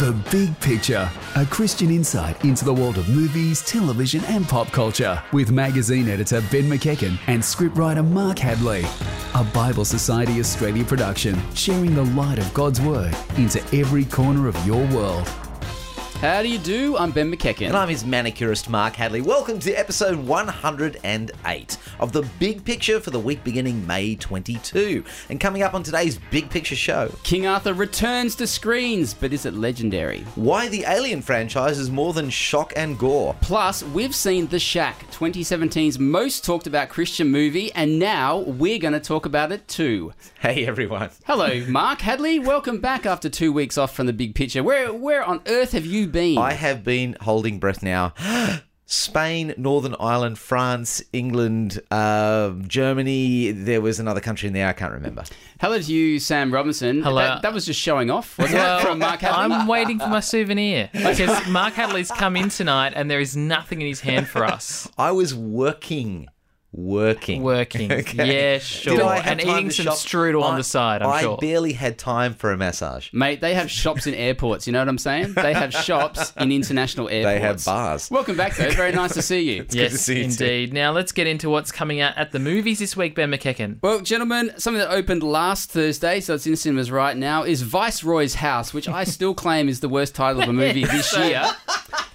The Big Picture, a Christian insight into the world of movies, television, and pop culture, with magazine editor Ben McEachen and scriptwriter Mark Hadley. A Bible Society Australia production, sharing the light of God's Word into every corner of your world. How do you do? I'm Ben McEachen. And I'm his manicurist, Mark Hadley. Welcome to episode 108 of The Big Picture for the week beginning May 22. And coming up on today's Big Picture show, King Arthur returns to screens, but is it legendary? why the Alien franchise is more than shock and gore. Plus, we've seen The Shack, 2017's most talked about Christian movie, and now we're going to talk about it too. Hey, everyone. Hello, Mark Hadley. Welcome back after two weeks off from the big picture. Where where on earth have you been? I have been holding breath now. Spain, Northern Ireland, France, England, uh, Germany. There was another country in there I can't remember. Hello to you, Sam Robinson. Hello. That, that was just showing off, wasn't Well, it, from Mark Hadley? I'm waiting for my souvenir because Mark Hadley's come in tonight and there is nothing in his hand for us. I was working. Working. Working. Okay. Yeah, sure. Did I have And time eating to some shop? strudel on the side, I'm I sure. barely had time for a massage. Mate, they have shops in airports. You know what I'm saying? They have shops in international airports. They have bars. Welcome back, though. Very nice to see you. yes, to see you too. indeed. Now let's get into what's coming out at the movies this week, Ben McEachen. Well, gentlemen, something that opened last Thursday, so it's in cinemas right now, is Viceroy's House, which I still claim is the worst title of a movie this year.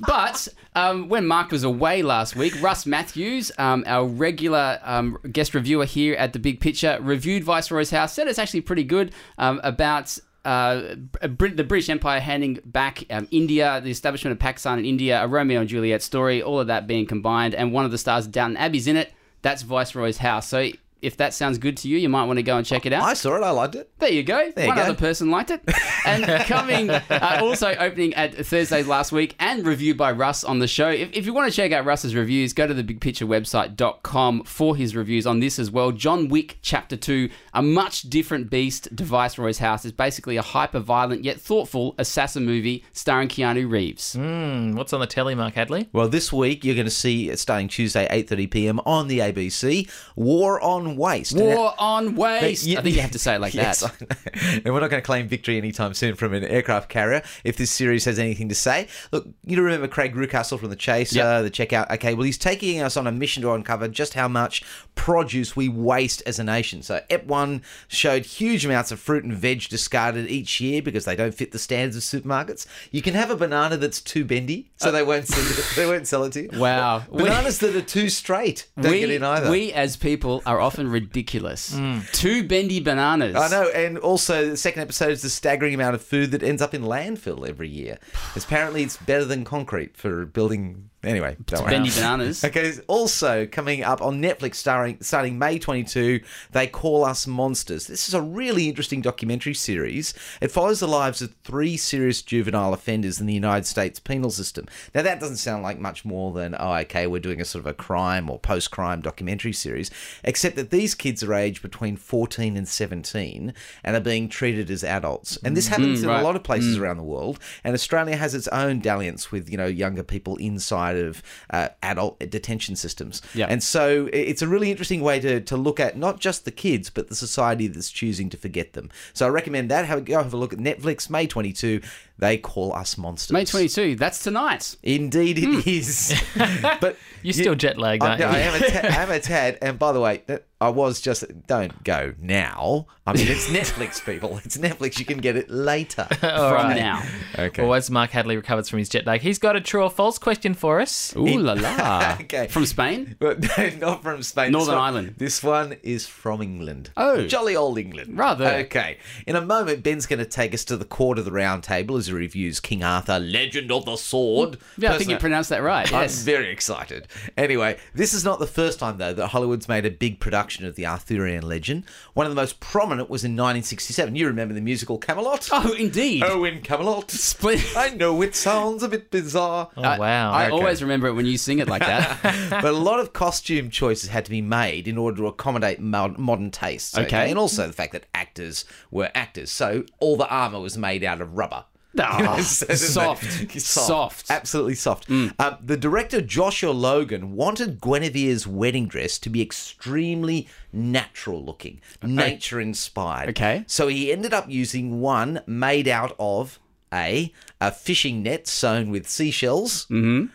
But um, when Mark was away last week, Russ Matthews, um, our regular um, guest reviewer here at the Big Picture, reviewed Viceroy's House. Said it's actually pretty good um, about. Uh, the British Empire handing back um, India, the establishment of Pakistan and India, a Romeo and Juliet story, all of that being combined, and one of the stars, Downton Abbey's in it. That's Viceroy's House. So if that sounds good to you, you might want to go and check it out. I saw it. I liked it. There you go. There you One go. other person liked it. And coming, uh, also opening at Thursday last week and reviewed by Russ on the show. If, if you want to check out Russ's reviews, go to the bigpicturewebsite.com for his reviews on this as well. John Wick Chapter 2, a much different beast, Deviceroy's House is basically a hyper violent yet thoughtful assassin movie starring Keanu Reeves. Mm, what's on the telly, Mark Hadley? Well, this week you're going to see, starting Tuesday, 8.30 p.m. on the ABC, War on Waste. War on Waste! You, I think you have to say it like yes, that. and we're not going to claim victory anytime soon from an aircraft carrier if this series has anything to say. Look, you remember Craig Reucassel from The Chaser, yep. The Checkout. Okay, well, he's taking us on a mission to uncover just how much produce we waste as a nation. So, EP1 Showed huge amounts of fruit and veg discarded each year because they don't fit the standards of supermarkets. You can have a banana that's too bendy, so they won't sell it, they won't sell it to you. Wow, bananas we, that are too straight don't we, get in either. We as people are often ridiculous. Mm. Too bendy bananas. I know, and also the second episode is the staggering amount of food that ends up in landfill every year. Apparently, it's better than concrete for building Anyway, don't worry. Bendy bananas. Okay, also coming up on Netflix starring starting May 22, They Call Us Monsters. This is a really interesting documentary series. It follows the lives of three serious juvenile offenders in the United States penal system. Now that doesn't sound like much more than oh okay, we're doing a sort of a crime or post-crime documentary series, except that these kids are aged between 14 and 17 and are being treated as adults. And this mm, happens in right. a lot of places mm. around the world, and Australia has its own dalliance with, you know, younger people inside of uh, adult detention systems. Yeah. And so it's a really interesting way to, to look at not just the kids, but the society that's choosing to forget them. So I recommend that. Have, go have a look at Netflix, May 22. They call us monsters. May 22, that's tonight. Indeed, it hmm. is. but You're still jet lagged, I, aren't you? I am a tad, I am a tad. And by the way, I was just don't go now. I mean, it's Netflix, people. It's Netflix. You can get it later. All From right. now. Okay. Well, as Mark Hadley recovers from his jet lag, he's got a true or false question for us. Ooh la la. Okay. From Spain? But no, not from Spain. Northern This one- Ireland. This one is from England. Oh. Jolly old England. Rather. Okay. In a moment, Ben's going to take us to the court of the round table as reviews King Arthur, Legend of the Sword. Yeah, I think you pronounced that right. I'm Yes. very excited. Anyway, this is not the first time, though, that Hollywood's made a big production of the Arthurian legend. One of the most prominent was in 1967. You remember the musical Camelot? Oh, indeed. Oh, in Camelot. Split. I know it sounds a bit bizarre. Oh, wow. I Okay. always remember it when you sing it like that. but a lot of costume choices had to be made in order to accommodate modern tastes. Okay. And also the fact that actors were actors. So all the armor was made out of rubber. Ah, that- soft. Soft. Mm. Absolutely soft. Uh, the director Joshua Logan wanted Guinevere's wedding dress to be extremely natural looking, nature inspired. Okay. So he ended up using one made out of A. A fishing net sewn with seashells. Mm-hmm.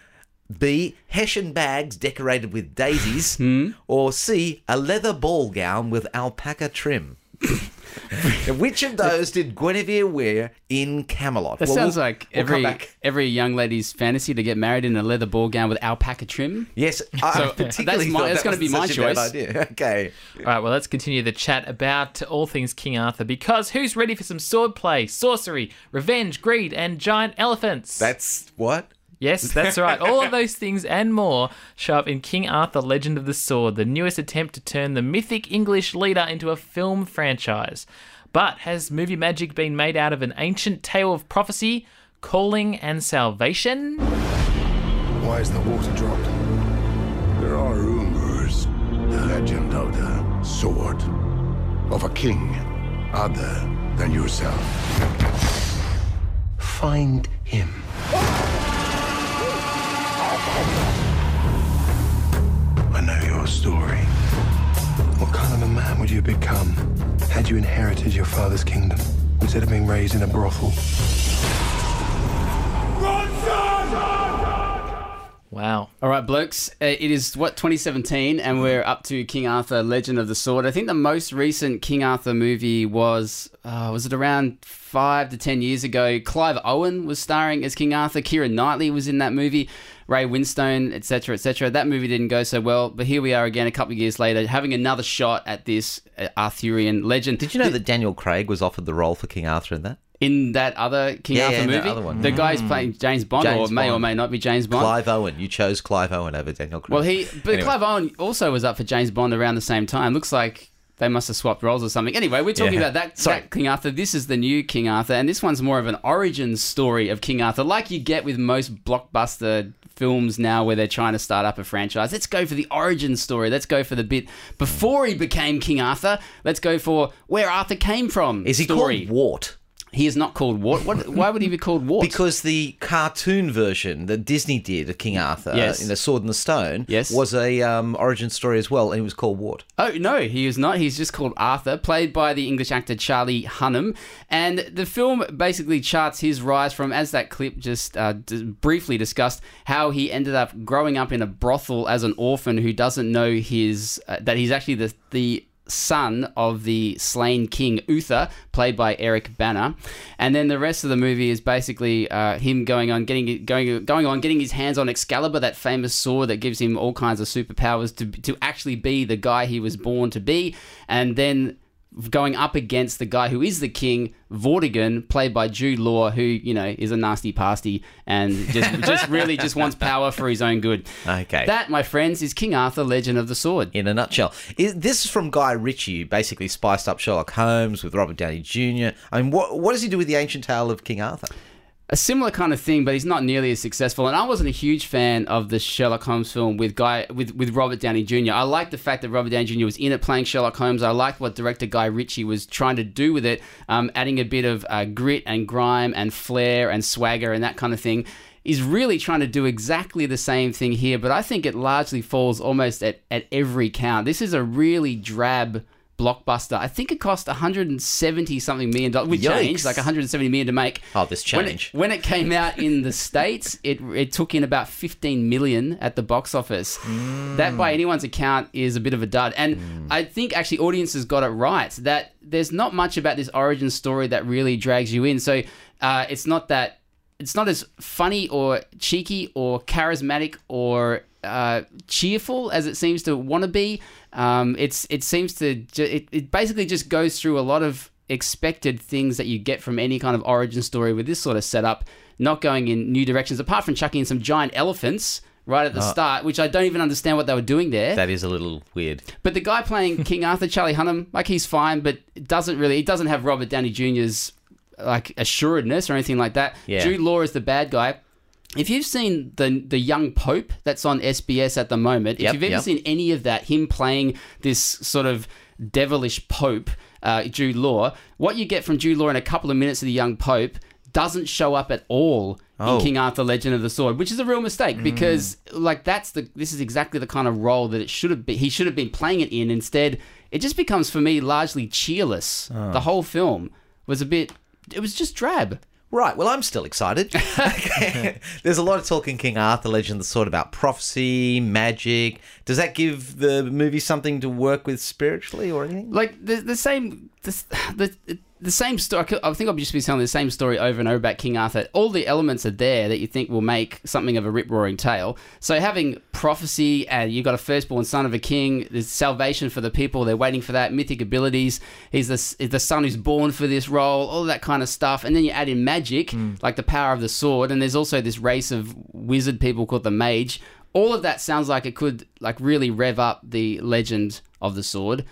B. Hessian bags decorated with daisies. Or C. A leather ball gown with alpaca trim. Which of those did Guinevere wear in Camelot? That Well, sounds we'll- like we'll come every back. every young lady's fantasy to get married in a leather ball gown with alpaca trim. Yes, I So, particularly that's my- thought that's that gonna was be my such a bad choice. idea. Okay. All right, well, let's continue the chat about all things King Arthur because who's ready for some swordplay, sorcery, revenge, greed, and giant elephants? That's what? Yes, that's right. All of those things and more show up in King Arthur Legend of the Sword, the newest attempt to turn the mythic English leader into a film franchise. But has movie magic been made out of an ancient tale of prophecy, calling, and salvation? Why is the water dropped? There are rumors. The legend of the sword. Of a king other than yourself. Find him. I know your story. What kind of a man would you become had you inherited your father's kingdom instead of being raised in a brothel? Wow. All right, blokes. Uh, it is what 2017, and we're up to King Arthur: Legend of the Sword. I think the most recent King Arthur movie was uh, was it around five to ten years ago? Clive Owen was starring as King Arthur. Keira Knightley was in that movie. Ray Winstone, etc., etc. That movie didn't go so well, but here we are again a couple of years later, having another shot at this uh, Arthurian legend. Did you know that Daniel Craig was offered the role for King Arthur in that? in that other King Yeah, Arthur yeah, movie, other one. the guy's playing James Bond, James or may or may not be James Bond. Clive Owen. You chose Clive Owen over Daniel Craig. Well, he but Anyway. Clive Owen also was up for James Bond around the same time. Looks like they must have swapped roles or something. Anyway, we're talking Yeah. about that, Sorry. that King Arthur. This is the new King Arthur, and this one's more of an origin story of King Arthur, like you get with most blockbuster films now where they're trying to start up a franchise. Let's go for the origin story. Let's go for the bit before he became King Arthur. Let's go for where Arthur came from. Is he story. called Wart? He is not called Wart. What, why would he be called Wart? Because the cartoon version that Disney did of King Arthur Yes. in The Sword and the Stone Yes. was a um, origin story as well, and it was called Wart. Oh no, he is not. He's just called Arthur, played by the English actor Charlie Hunnam, and the film basically charts his rise from, as that clip just uh, d- briefly discussed, how he ended up growing up in a brothel as an orphan who doesn't know his uh, that he's actually the the son of the slain king Uther, played by Eric Bana, and then the rest of the movie is basically uh, him going on getting going going on getting his hands on Excalibur, that famous sword that gives him all kinds of superpowers to to actually be the guy he was born to be, and then going up against the guy who is the king, Vortigern, played by Jude Law, who you know is a nasty pasty and just just really just wants power for his own good. Okay. that my friends is King Arthur, Legend of the Sword. In a nutshell, is, this is from Guy Ritchie, who basically spiced up Sherlock Holmes with Robert Downey Jr. I mean, what what does he do with the ancient tale of King Arthur? A similar kind of thing, but he's not nearly as successful. And I wasn't a huge fan of the Sherlock Holmes film with guy with, with Robert Downey Jr. I liked the fact that Robert Downey Jr. was in it playing Sherlock Holmes. I liked what director Guy Ritchie was trying to do with it, um, adding a bit of uh, grit and grime and flair and swagger and that kind of thing. Is really trying to do exactly the same thing here, but I think it largely falls almost at, at every count. This is a really drab blockbuster. I think it cost 170 something million dollars. With change, like 170 million to make. Oh, this When it- change. When it, came out in the states, it it took in about 15 million at the box office. That, by anyone's account, is a bit of a dud. And I think actually audiences got it right that there's not much about this origin story that really drags you in. So uh, it's not that it's not as funny or cheeky or charismatic or uh, cheerful as it seems to want to be. Um, it's it seems to ju- it, it basically just goes through a lot of expected things that you get from any kind of origin story with this sort of setup, not going in new directions. Apart from chucking in some giant elephants right at the start, which I don't even understand what they were doing there. That is a little weird. But the guy playing King Arthur, Charlie Hunnam, like he's fine, but it doesn't really. He doesn't have Robert Downey Jr.'s like assuredness or anything like that. Yeah. Jude Law is the bad guy. If you've seen the the young Pope that's on SBS at the moment, Yep, if you've ever yep. seen any of that, him playing this sort of devilish Pope, uh, Jude Law, what you get from Jude Law in a couple of minutes of the young Pope doesn't show up at all Oh. in King Arthur: Legend of the Sword, which is a real mistake because like that's the this is exactly the kind of role that it should have been. He should have been playing it in. Instead, it just becomes for me largely cheerless. The whole film was a bit. It was just drab. Right. Well, I'm still excited. Okay. There's a lot of talk in King Arthur Legend of the Sword about prophecy, magic. Does that give the movie something to work with spiritually or anything? like the the same the the, the same story. I think I'll just be telling the same story over and over about King Arthur. All the elements are there that you think will make something of a rip roaring tale. So having prophecy and you've got a firstborn son of a king. There's salvation for the people. They're waiting for that. Mythic abilities. He's the the son who's born for this role. All that kind of stuff. And then you add in magic, hmm. like the power of the sword. And there's also this race of wizard people called the mage. All of that sounds like it could like really rev up the legend of the sword.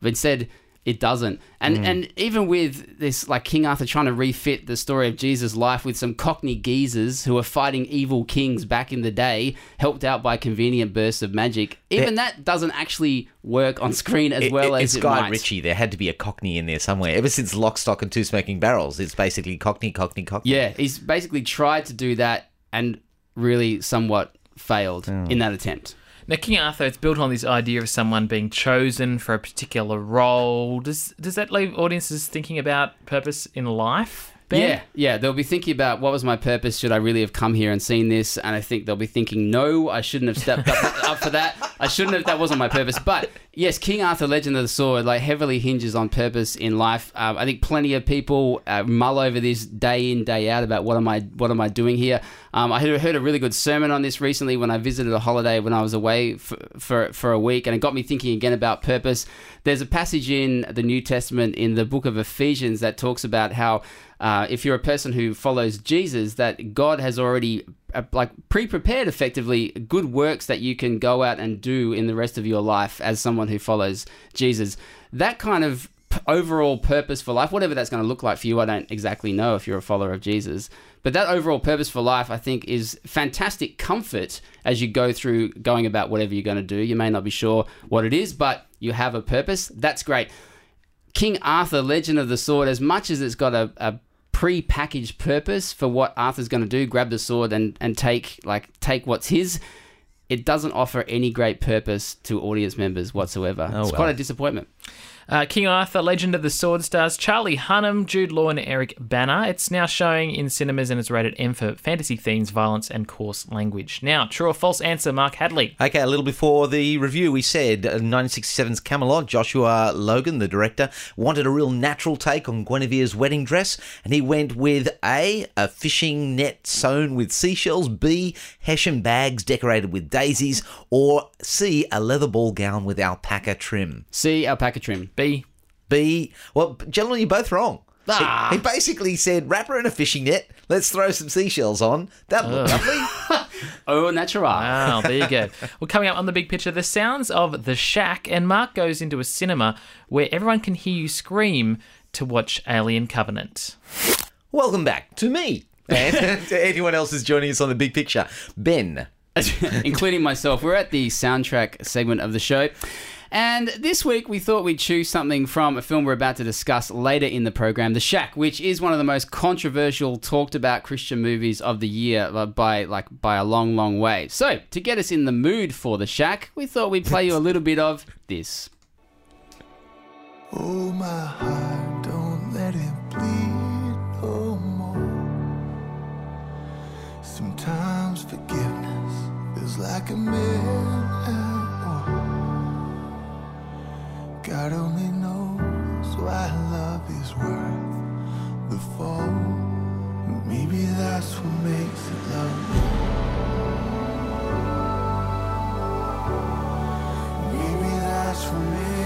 But instead, it doesn't. And mm. and even with this, like King Arthur trying to refit the story of Jesus' life with some Cockney geezers who are fighting evil kings back in the day, helped out by convenient bursts of magic, even that doesn't actually work on screen as It- well it- as it's it Guy might. Ritchie. There had to be a Cockney in there somewhere. Ever since Lock, Stock, and Two Smoking Barrels, it's basically Cockney, Cockney, Cockney. Yeah, he's basically tried to do that and really somewhat failed mm. in that attempt. Now, King Arthur, it's built on this idea of someone being chosen for a particular role. Does does that leave audiences thinking about purpose in life? Ben? Yeah, yeah. They'll be thinking about what was my purpose? Should I really have come here and seen this? And I think they'll be thinking, no, I shouldn't have stepped up, up for that. I shouldn't have. That wasn't my purpose. But yes, King Arthur: Legend of the Sword like heavily hinges on purpose in life. Um, I think plenty of people uh, mull over this day in day out about what am I what am I doing here. Um, I heard, a really good sermon on this recently when I visited a holiday when I was away for, for for a week, and it got me thinking again about purpose. There's a passage in the New Testament in the book of Ephesians that talks about how uh, if you're a person who follows Jesus, that God has already Uh, like pre-prepared effectively good works that you can go out and do in the rest of your life as someone who follows Jesus. That kind of overall purpose for life, whatever that's going to look like for you, I don't exactly know if you're a follower of Jesus. But that overall purpose for life, I think, is fantastic comfort as you go through going about whatever you're going to do. You may not be sure what it is, but you have a purpose. That's great. King Arthur, Legend of the Sword, as much as it's got a, a pre-packaged purpose for what Arthur's going to do, grab the sword and, and take like take what's his, it doesn't offer any great purpose to audience members whatsoever. Oh, it's well. quite a disappointment. Uh, King Arthur, Legend of the Sword stars Charlie Hunnam, Jude Law, and Eric Bana. It's now showing in cinemas and it's rated M for fantasy themes, violence, and coarse language. Now, true or false answer, Mark Hadley. Okay, a little before the review, we said uh, 1967's Camelot, Joshua Logan, the director, wanted a real natural take on Guinevere's wedding dress, and he went with A, a fishing net sewn with seashells, B, hessian bags decorated with daisies, or C, a leather ball gown with alpaca trim. See alpaca trim. B. B, well, gentlemen, you're both wrong. He- Ah. He, basically said, wrap her in a fishing net, let's throw some seashells on. That'll lovely. Oh, natural. Wow, there you go. well, coming up on the big picture, the sounds of The Shack, and Mark goes into a cinema where everyone can hear you scream to watch Alien Covenant. Welcome back to me. And to anyone else who's joining us on the big picture. Ben, including myself. We're at the soundtrack segment of the show. And this week we thought we'd choose something from a film we're about to discuss later in the program, The Shack, which is one of the most controversial, talked about Christian movies of the year uh, by like by a long, long way. So, to get us in the mood for The Shack, we thought we'd play you a little bit of this. Oh, my heart, don't let it bleed no more. Sometimes forgiveness like a God only knows why love is worth the fall. Maybe that's what makes it love. Maybe that's what makes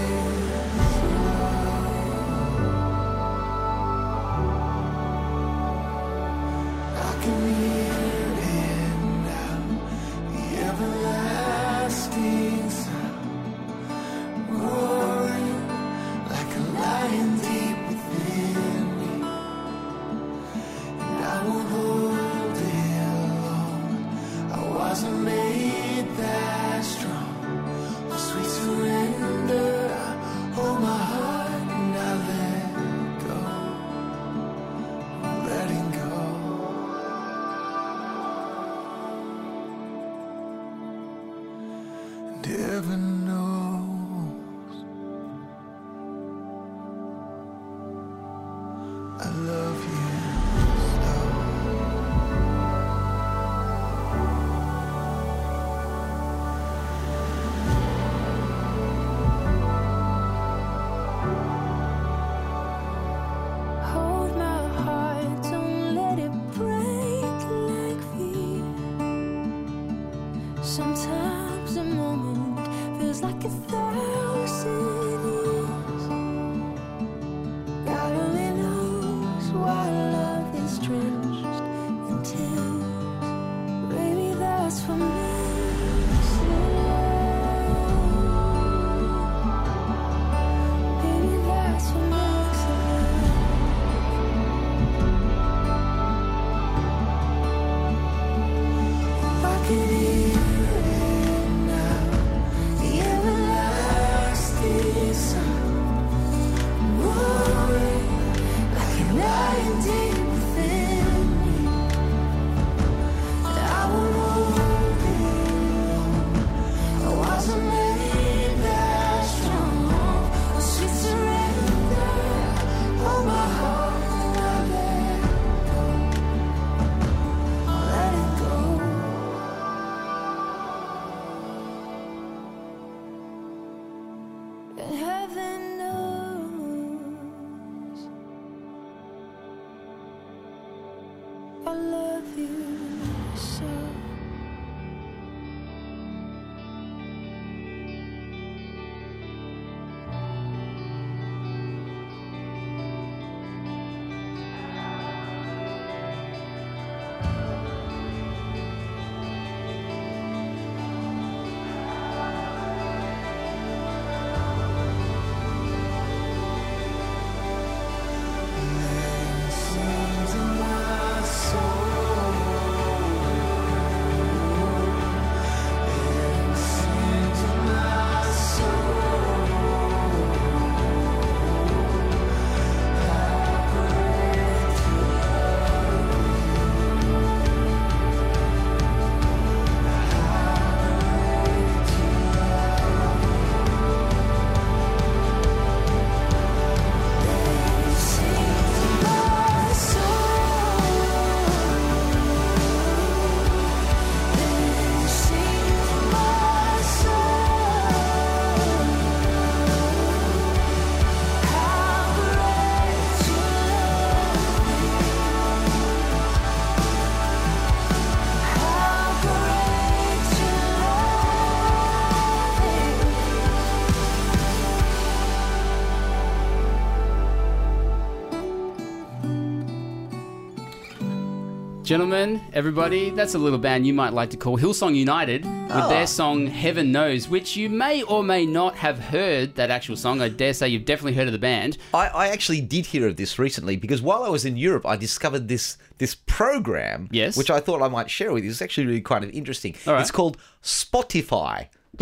Gentlemen, everybody, that's a little band you might like to call Hillsong United with their ah. song Heaven Knows, which you may or may not have heard that actual song. I dare say you've definitely heard of the band. I, I actually did hear of this recently because while I was in Europe, I discovered this this program, Yes. which I thought I might share with you. It's actually really kind of interesting. Right. It's called Spotify.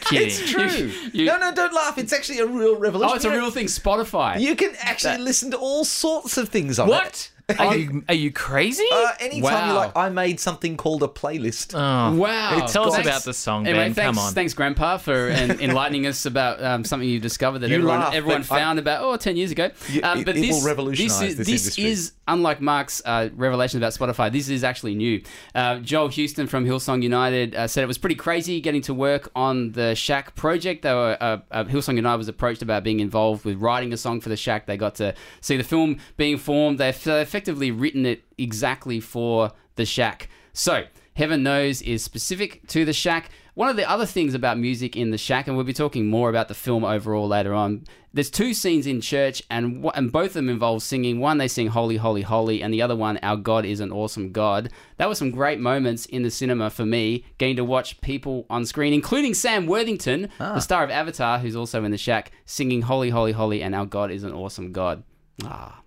Kidding. It's true. you- no, no, don't laugh. It's actually a real revolution. Oh, it's a real thing, Spotify. You can actually listen to all sorts of things on it. What? Are you are you crazy? Uh, anytime you like, I made something called a playlist. oh, Wow. Tell us Thanks- about the song, Anyway, Ben. thanks, Come on. thanks, Grandpa, for en- enlightening us about um, something you discovered that You everyone laugh, everyone but I- found about oh 10 years ago. You- Um, it- but it this will revolutionise this is, this this industry. is unlike Mark's uh, revelation about Spotify. This is actually new. Uh, Joel Houston from Hillsong United uh, said it was pretty crazy getting to work on the Shack project. They were uh, uh, Hillsong United was approached about being involved with writing a song for the Shack. They got to see the film being formed. They've effectively written it exactly for the Shack. So, Heaven Knows is specific to the Shack. One of the other things about music in the Shack, and we'll be talking more about the film overall later on. There's two scenes in church, and and both of them involve singing. One they sing "Holy, Holy, Holy," and the other one, "Our God is an awesome God." That was some great moments in the cinema for me, getting to watch people on screen, including Sam Worthington, the star of Avatar, who's also in the Shack, singing "Holy, Holy, Holy," and "Our God is an awesome God." Ah,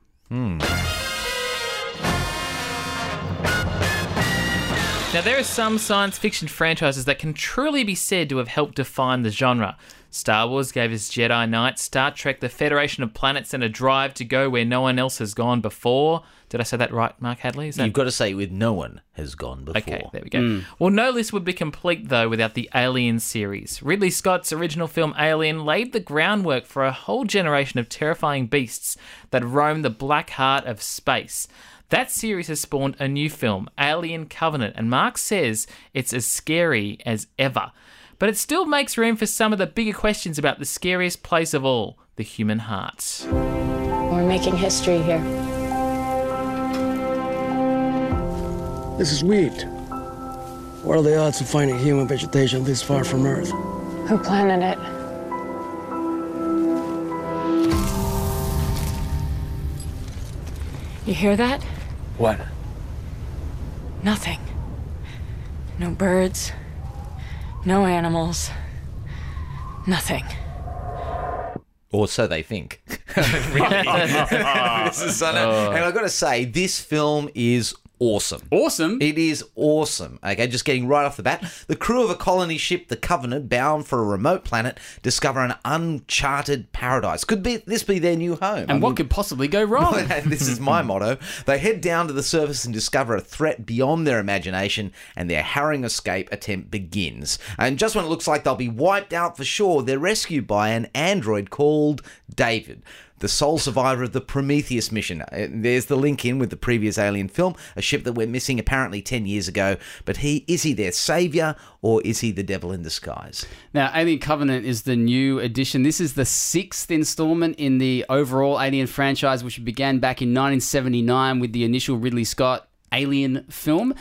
Now, there are some science fiction franchises that can truly be said to have helped define the genre. Star Wars gave us Jedi Knight, Star Trek, the Federation of Planets, and a drive to go where no one else has gone before. Did I say that right, Mark Hadley? Is that You've got to say with no one has gone before. Okay, there we go. Hmm. Well, no list would be complete, though, without the Alien series. Ridley Scott's original film Alien laid the groundwork for a whole generation of terrifying beasts that roam the black heart of space. That series has spawned a new film, Alien Covenant, and Mark says it's as scary as ever. But it still makes room for some of the bigger questions about the scariest place of all the human heart. We're making history here. This is weird. What are the odds of finding human vegetation this far from Earth? Who planted it? You hear that? What? Nothing. No birds. No animals. Nothing. Or so they think. really. this is, uh. I know- and I've got to say, this film is awesome. Awesome. It is awesome. Okay, just getting right off the bat. The crew of a colony ship, the Covenant, bound for a remote planet, discover an uncharted paradise. Could be this be their new home? and what could possibly go wrong? this is my motto. They head down to the surface and discover a threat beyond their imagination, and their harrowing escape attempt begins. And just when it looks like they'll be wiped out for sure, they're rescued by an android called David. The sole survivor of the Prometheus mission. Uh, There's the link in with the previous Alien film, a ship that went missing apparently 10 years ago. But he is he their savior or is he the devil in disguise? Now, Alien Covenant is the new edition. This is the sixth installment in the overall Alien franchise, which began back in 1979 with the initial Ridley Scott Alien film.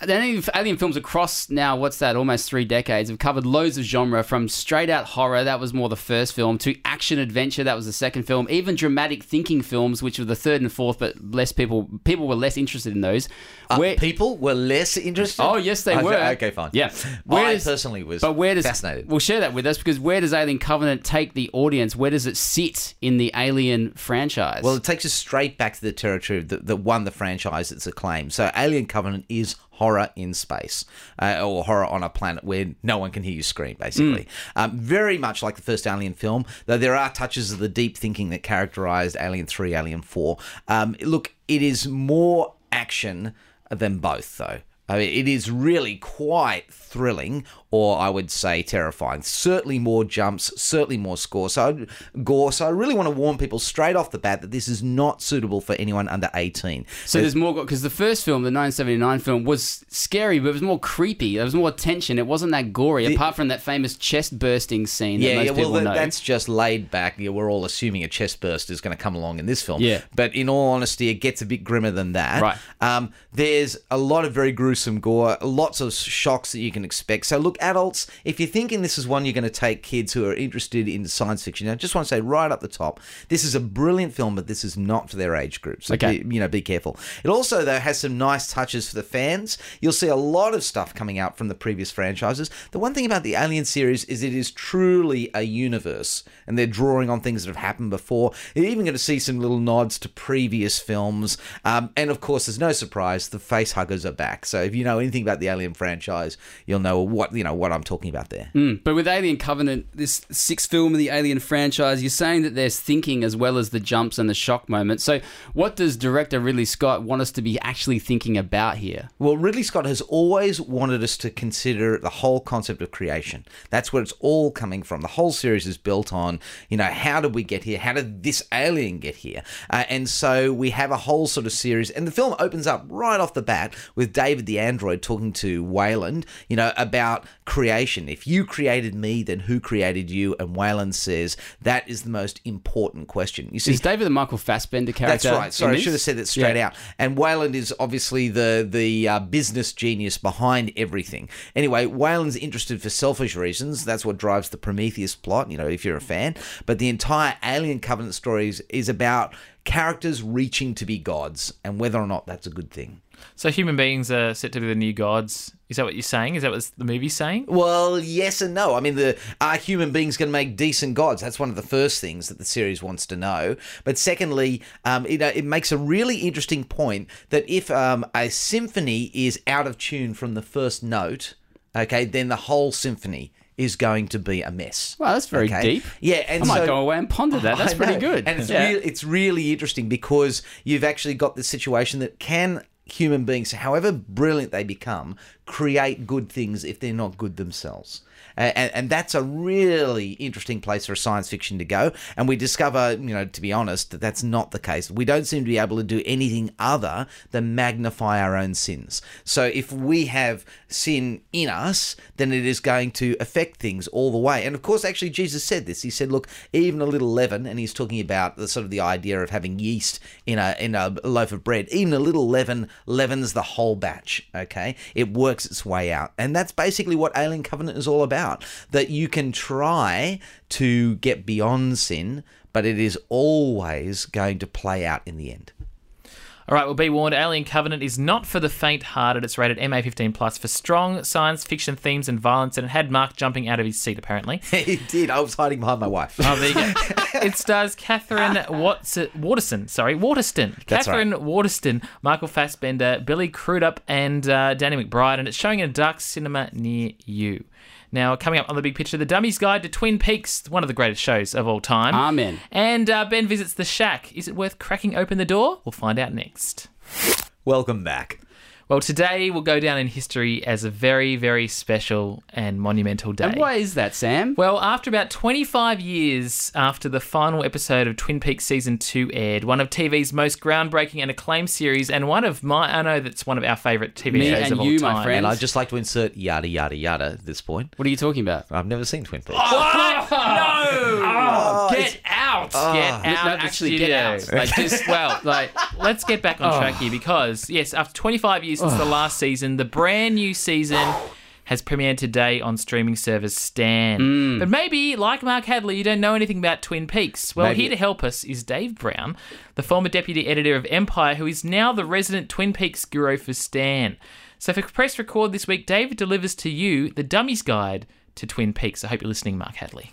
The Alien, Alien films across now, what's that, almost three decades, have covered loads of genre from straight out horror, that was more the first film, to action adventure, that was the second film, even dramatic thinking films, which were the third and fourth, but less people people were less interested in those. Uh, Where- people were less interested? Oh yes, they Okay, were. Okay, fine. Yeah, Where I does- personally was but where does fascinated. Well, share that with us because where does Alien Covenant take the audience? Where does it sit in the Alien franchise? Well, it takes us straight back to the territory that, that won the franchise its acclaim. So, Alien Covenant is horror in space, uh, or horror on a planet where no one can hear you scream, basically. Um, very much like the first Alien film, though there are touches of the deep thinking that characterized Alien 3, Alien 4. Um, look, it is more action than both, though. I mean, it is really quite thrilling, or I would say terrifying. Certainly more jumps, certainly more score. So, gore. So I really want to warn people straight off the bat that this is not suitable for anyone under eighteen. so there's more because the first film, the 1979 film, was scary, but it was more creepy. There was more tension. It wasn't that gory, apart from that famous chest bursting scene that Yeah, most yeah. Well, people that, know. that's just laid back. Yeah, we're all assuming a chest burst is going to come along in this film. Yeah. But in all honesty, it gets a bit grimmer than that. Right. Um, there's a lot of very gruesome gore, lots of shocks that you can expect. So look, adults, if you're thinking this is one you're going to take kids who are interested in science fiction, I just want to say right up the top, this is a brilliant film, but this is not for their age group. So Okay. be, you know, be careful. It also though has some nice touches for the fans. You'll see a lot of stuff coming out from the previous franchises. The one thing about the Alien series is it is truly a universe, and they're drawing on things that have happened before. You're even going to see some little nods to previous films, um, and of course, there's no surprise the face huggers are back. So if you know anything about the Alien franchise, you'll know what you know what I'm talking about there. Mm, but with Alien Covenant, this sixth film in the Alien franchise, you're saying that there's thinking as well as the jumps and the shock moments. So, what does director Ridley Scott want us to be actually thinking about here? Well, Ridley Scott has always wanted us to consider the whole concept of creation. That's where it's all coming from. The whole series is built on, you know, how did we get here? How did this alien get here? Uh, and so we have a whole sort of series, and the film opens up right off the bat with David the android talking to Weyland, you know, about creation. If you created me, then who created you? And Weyland says that is the most important question. You see, Is David the Michael Fassbender character? that's right. Sorry, I should have said that straight Yeah. out. And Weyland is obviously the the uh, business genius behind everything. Anyway, Weyland's interested for selfish reasons. That's what drives the Prometheus plot. You know, if you're a fan. But the entire Alien Covenant story is, is about characters reaching to be gods and whether or not that's a good thing. So human beings are set to be the new gods. Is that what you're saying? Is that what the movie's saying? Well, yes and no. I mean, the are human beings going to make decent gods? That's one of the first things that the series wants to know. But secondly, um, it, uh, it makes a really interesting point that if um, a symphony is out of tune from the first note, okay, then the whole symphony is going to be a mess. Wow, that's very Okay? deep. Yeah, and I might so- go away and ponder that. That's pretty good. And it's, Yeah. real, it's really interesting because you've actually got this situation that can human beings, however brilliant they become, create good things if they're not good themselves. And, and that's a really interesting place for science fiction to go. And we discover, you know, to be honest, that that's not the case. We don't seem to be able to do anything other than magnify our own sins. So if we have sin in us, then it is going to affect things all the way. And of course, actually, Jesus said this. He said, "Look, even a little leaven," and he's talking about the sort of the idea of having yeast in a in a loaf of bread. Even a little leaven leavens the whole batch. Okay, it works its way out, and that's basically what Alien Covenant is all about. That you can try to get beyond sin, but it is always going to play out in the end. All right, well, be warned, Alien Covenant is not for the faint-hearted. It's rated MA15 plus for strong science fiction themes and violence, and it had Mark jumping out of his seat apparently. it did. I was hiding behind my wife. Oh, there you go. it stars Katherine Watts- Waterston. Sorry, Waterston. That's Katherine right. Waterston, Michael Fassbender, Billy Crudup, and uh, Danny McBride, and it's showing in a dark cinema near you. Now, coming up on the big picture, The Dummy's Guide to Twin Peaks, one of the greatest shows of all time. Amen. And uh, Ben visits the shack. Is it worth cracking open the door? We'll find out next. Welcome back. Well, today will go down in history as a very, very special and monumental day. And why is that, Sam? Well, after about 25 years after the final episode of Twin Peaks Season 2 aired, one of TV's most groundbreaking and acclaimed series, and one of my, I know that's one of our favourite TV Me shows and of all you, my time. friend. And I'd just like to insert yada yada yada at this point. What are you talking about? I've never seen Twin Peaks. What? no! Ah! get out! Ah! get out! No, actually, studio. get out. Like, just, well, like, let's get back on track ah. here because, yes, after 25 years since the last season, the brand new season has premiered today on streaming service Stan. Mm. But maybe, like Mark Hadley, you don't know anything about Twin Peaks. Well, Maybe- here to help us is Dave Brown, the former deputy editor of Empire, who is now the resident Twin Peaks guru for Stan. So for press record this week, David delivers to you the Dummies Guide to Twin Peaks. I hope you're listening, Mark Hadley.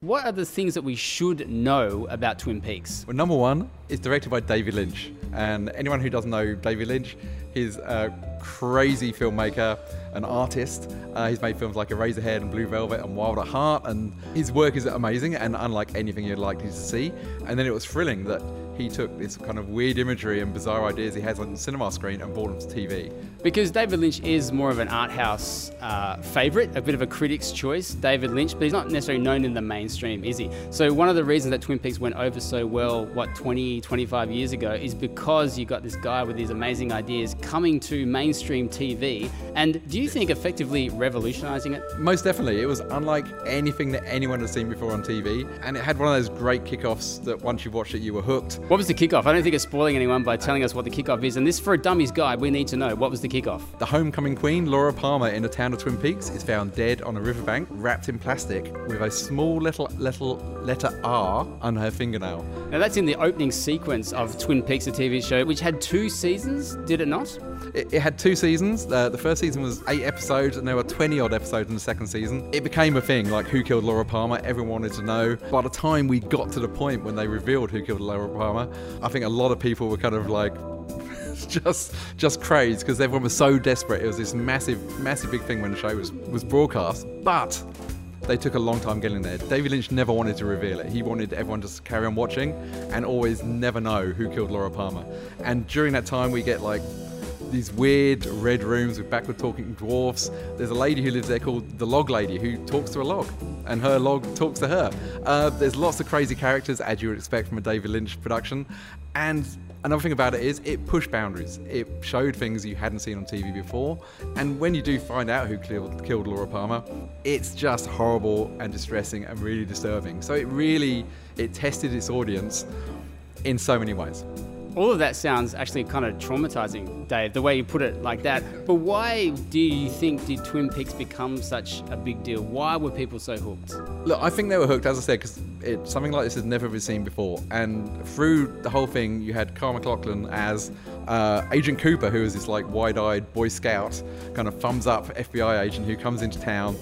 What are the things that we should know about Twin Peaks? Well, number one is directed by David Lynch. And anyone who doesn't know David Lynch, he's a crazy filmmaker, an artist. Uh, he's made films like Eraserhead and Blue Velvet and Wild at Heart. And his work is amazing and unlike anything you'd like to see. And then it was thrilling that he took this kind of weird imagery and bizarre ideas he has on the cinema screen and brought them to TV. Because David Lynch is more of an art house uh, favourite, a bit of a critic's choice, David Lynch, but he's not necessarily known in the mainstream, is he? So, one of the reasons that Twin Peaks went over so well, what, 20, 25 years ago, is because you got this guy with these amazing ideas coming to mainstream TV. And do you think effectively revolutionising it? Most definitely. It was unlike anything that anyone had seen before on TV. And it had one of those great kickoffs that once you watched it, you were hooked. What was the kickoff? I don't think it's spoiling anyone by telling us what the kickoff is. And this, for a dummy's guide, we need to know what was the kickoff. The homecoming queen, Laura Palmer, in the town of Twin Peaks, is found dead on a riverbank, wrapped in plastic, with a small little little letter R on her fingernail. Now, that's in the opening sequence of Twin Peaks, the TV show, which had two seasons, did it not? It, it had two seasons. The first season was eight episodes, and there were 20 odd episodes in the second season. It became a thing, like who killed Laura Palmer. Everyone wanted to know. By the time we got to the point when they revealed who killed Laura Palmer, I think a lot of people were kind of like just just crazed because everyone was so desperate. It was this massive, massive big thing when the show was, was broadcast. But they took a long time getting there. David Lynch never wanted to reveal it. He wanted everyone to carry on watching and always never know who killed Laura Palmer. And during that time, we get like these weird red rooms with backward talking dwarfs. There's a lady who lives there called the Log Lady who talks to a log, and her log talks to her. Uh, there's lots of crazy characters, as you would expect from a David Lynch production. And another thing about it is it pushed boundaries. It showed things you hadn't seen on TV before. And when you do find out who killed, killed Laura Palmer, it's just horrible and distressing and really disturbing. So it really it tested its audience in so many ways. All of that sounds actually kind of traumatizing, Dave, the way you put it like that. But why do you think did Twin Peaks become such a big deal? Why were people so hooked? Look, I think they were hooked, as I said, because something like this has never been seen before. And through the whole thing, you had Kyle MacLachlan as uh, Agent Cooper, who is this like wide-eyed Boy Scout, kind of thumbs up FBI agent who comes into town.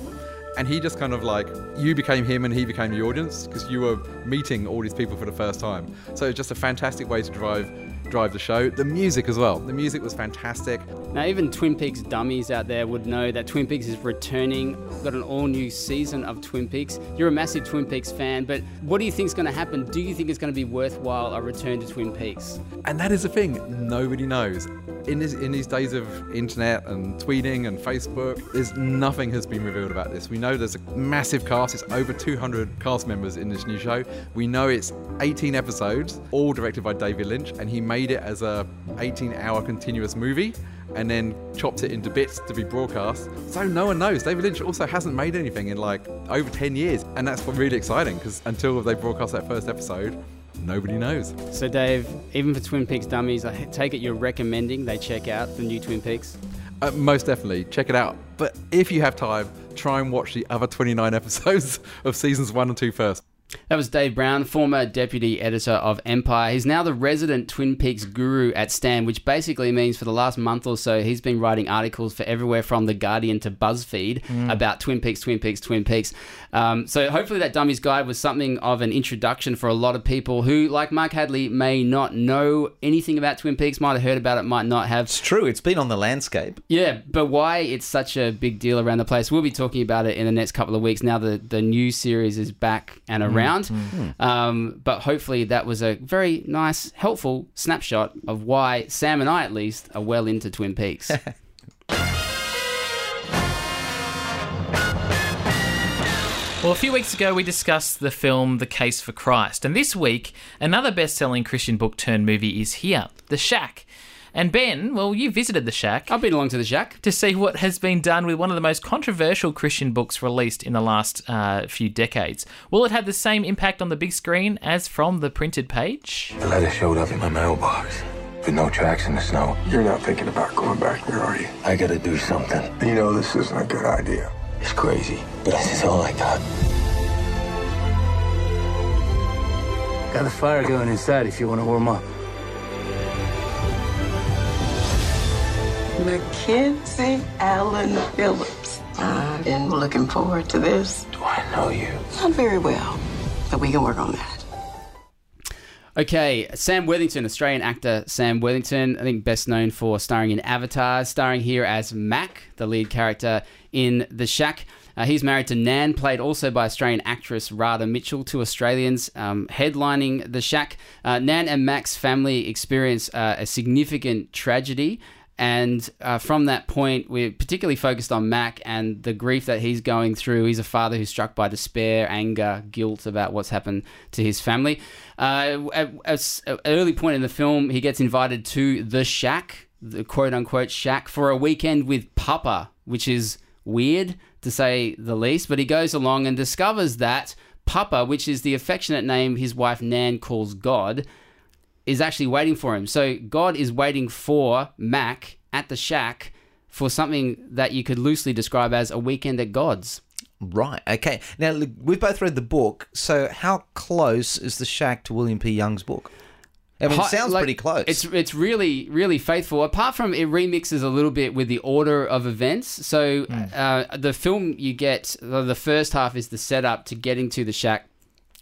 And he just kind of like, you became him and he became the audience because you were meeting all these people for the first time. So it's just a fantastic way to drive drive the show. The music as well. The music was fantastic. Now, even Twin Peaks dummies out there would know that Twin Peaks is returning. Got an all new season of Twin Peaks. You're a massive Twin Peaks fan, but what do you think is going to happen? Do you think it's going to be worthwhile a return to Twin Peaks? And that is the thing, nobody knows. In, this, in these days of internet and tweeting and Facebook, there's nothing has been revealed about this. We know there's a massive cast, it's over 200 cast members in this new show. We know it's 18 episodes, all directed by David Lynch, and he made it as a 18 hour continuous movie and then chopped it into bits to be broadcast. So no one knows. David Lynch also hasn't made anything in like over 10 years, and that's really exciting because until they broadcast that first episode, nobody knows. So, Dave, even for Twin Peaks dummies, I take it you're recommending they check out the new Twin Peaks. Uh, most definitely, check it out. But if you have time, try and watch the other 29 episodes of seasons one and two first. That was Dave Brown, former deputy editor of Empire. He's now the resident Twin Peaks guru at Stan, which basically means for the last month or so, he's been writing articles for everywhere from The Guardian to BuzzFeed about Twin Peaks, Twin Peaks, Twin Peaks. Um, so hopefully that Dummies Guide was something of an introduction for a lot of people who, like Mark Hadley, may not know anything about Twin Peaks, might have heard about it, might not have. It's true. It's been on the landscape. Yeah, but why it's such a big deal around the place? We'll be talking about it in the next couple of weeks. Now the the new series is back and around. Um, but hopefully that was a very nice, helpful snapshot of why Sam and I, at least, are well into Twin Peaks. Well, a few weeks ago, we discussed the film The Case for Christ. And this week, another best selling Christian book turned movie is here The Shack. And Ben, well, you visited The Shack I've been along to the Shack. to see what has been done with one of the most controversial Christian books released in the last uh, few decades. Will it have the same impact on the big screen as from the printed page? The letter showed up in my mailbox with no tracks in the snow. You're not thinking about going back there, are you? I gotta do something. You know this isn't a good idea. It's crazy, but this is all I got. Got a fire going inside if you want to warm up. Mackenzie Allen Phillips. I've been looking forward to this. Do I know you? Not very well, but we can work on that. Okay, Sam Worthington, Australian actor Sam Worthington, I think best known for starring in Avatar, starring here as Mac, the lead character in The Shack. Uh, he's married to Nan, played also by Australian actress Radha Mitchell, two Australians um, headlining The Shack. Uh, Nan and Mac's family experience uh, a significant tragedy. And uh, from that point, we're particularly focused on Mac and the grief that he's going through. He's a father who's struck by despair, anger, guilt about what's happened to his family. Uh, at, at an early point in the film, he gets invited to the shack, the quote unquote shack, for a weekend with Papa, which is weird to say the least. But he goes along and discovers that Papa, which is the affectionate name his wife Nan calls God, is actually waiting for him. So God is waiting for Mac at the shack for something that you could loosely describe as a weekend at God's. Right. Okay. Now look, we've both read the book. So how close is the Shack to William P. Young's book? I mean, it sounds like, pretty close. It's it's really really faithful. Apart from it remixes a little bit with the order of events. So uh, the film you get the the first half is the setup to getting to the shack.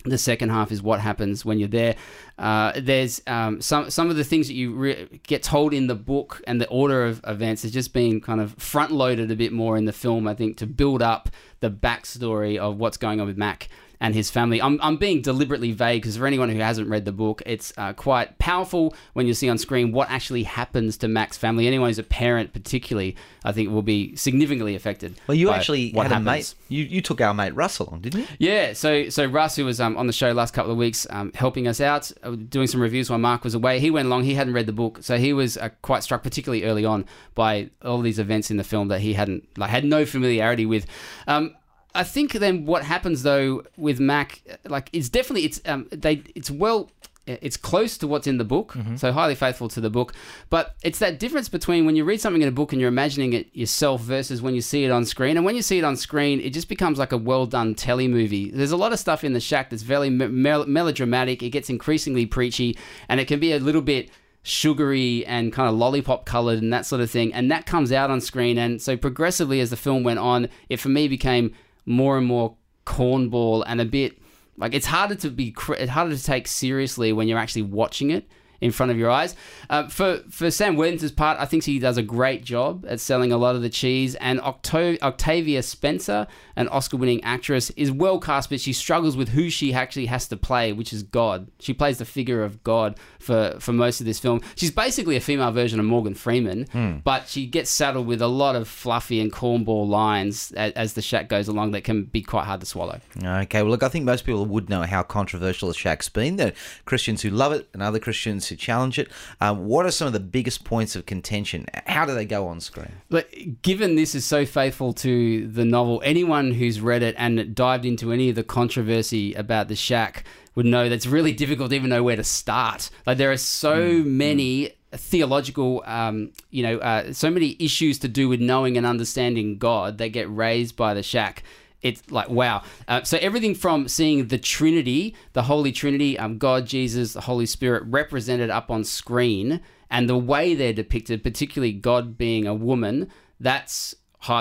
The second half is what happens when you're there. Uh, there's um, some some of the things that you re- get told in the book and the order of events is just being kind of front loaded a bit more in the film. I think to build up the backstory of what's going on with Mac and his family. I'm, I'm being deliberately vague because for anyone who hasn't read the book, it's uh, quite powerful when you see on screen what actually happens to Mac's family. Anyone who's a parent, particularly, I think will be significantly affected. well, you actually what had happens. a mate. You, you took our mate Russell on, didn't you? Yeah, so so Russ, who was um, on the show last couple of weeks, um, helping us out, uh, doing some reviews while Mark was away. He went along. He hadn't read the book, so he was uh, quite struck, particularly early on, by all these events in the film that he hadn't like had no familiarity with. Um, I think then what happens though with Mac, like it's definitely it's um, they it's well it's close to what's in the book, so highly faithful to the book. But it's that difference between when you read something in a book and you're imagining it yourself versus when you see it on screen. And when you see it on screen, it just becomes like a well done telly movie. There's a lot of stuff in the shack that's very me- mel- melodramatic. It gets increasingly preachy, and it can be a little bit sugary and kind of lollipop colored and that sort of thing. And that comes out on screen. And so progressively, as the film went on, it for me became more and more cornball and a bit like it's harder to be it's harder to take seriously when you're actually watching it in front of your eyes. Uh, for for Sam Worthington's part, I think he does a great job at selling a lot of the cheese. And Octo- Octavia Spencer, an Oscar-winning actress, is well cast, but she struggles with who she actually has to play, which is God. She plays the figure of God for for most of this film. She's basically a female version of Morgan Freeman, but she gets saddled with a lot of fluffy and cornball lines as, as the shack goes along that can be quite hard to swallow. Okay, well, look, I think most people would know how controversial the Shack's been. There are Christians who love it and other Christians who challenge it. Um, what are some of the biggest points of contention? How do they go on screen? But given this is so faithful to the novel, anyone who's read it and dived into any of the controversy about the shack would know that's really difficult to even know where to start. Like there are so many theological, um, you know, uh, so many issues to do with knowing and understanding God that get raised by the shack. It's like wow. Uh, so everything from seeing the Trinity, the Holy Trinity, um, God, Jesus, the Holy Spirit represented up on screen, and the way they're depicted, particularly God being a woman, that's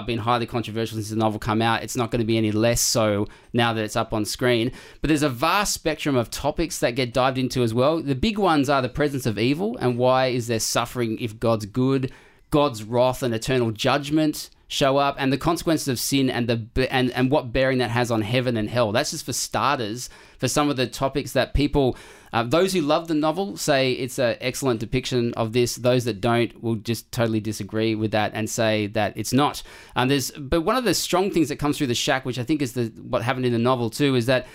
been highly controversial since the novel come out. It's not going to be any less so now that it's up on screen. But there's a vast spectrum of topics that get dived into as well. The big ones are the presence of evil and why is there suffering if God's good, God's wrath and eternal judgment show up, and the consequences of sin and the and and what bearing that has on heaven and hell. That's just for starters. For some of the topics that people, uh, those who love the novel say it's an excellent depiction of this. Those that don't will just totally disagree with that and say that it's not. Um, there's but one of the strong things that comes through the shack, which I think is the what happened in the novel too, is that.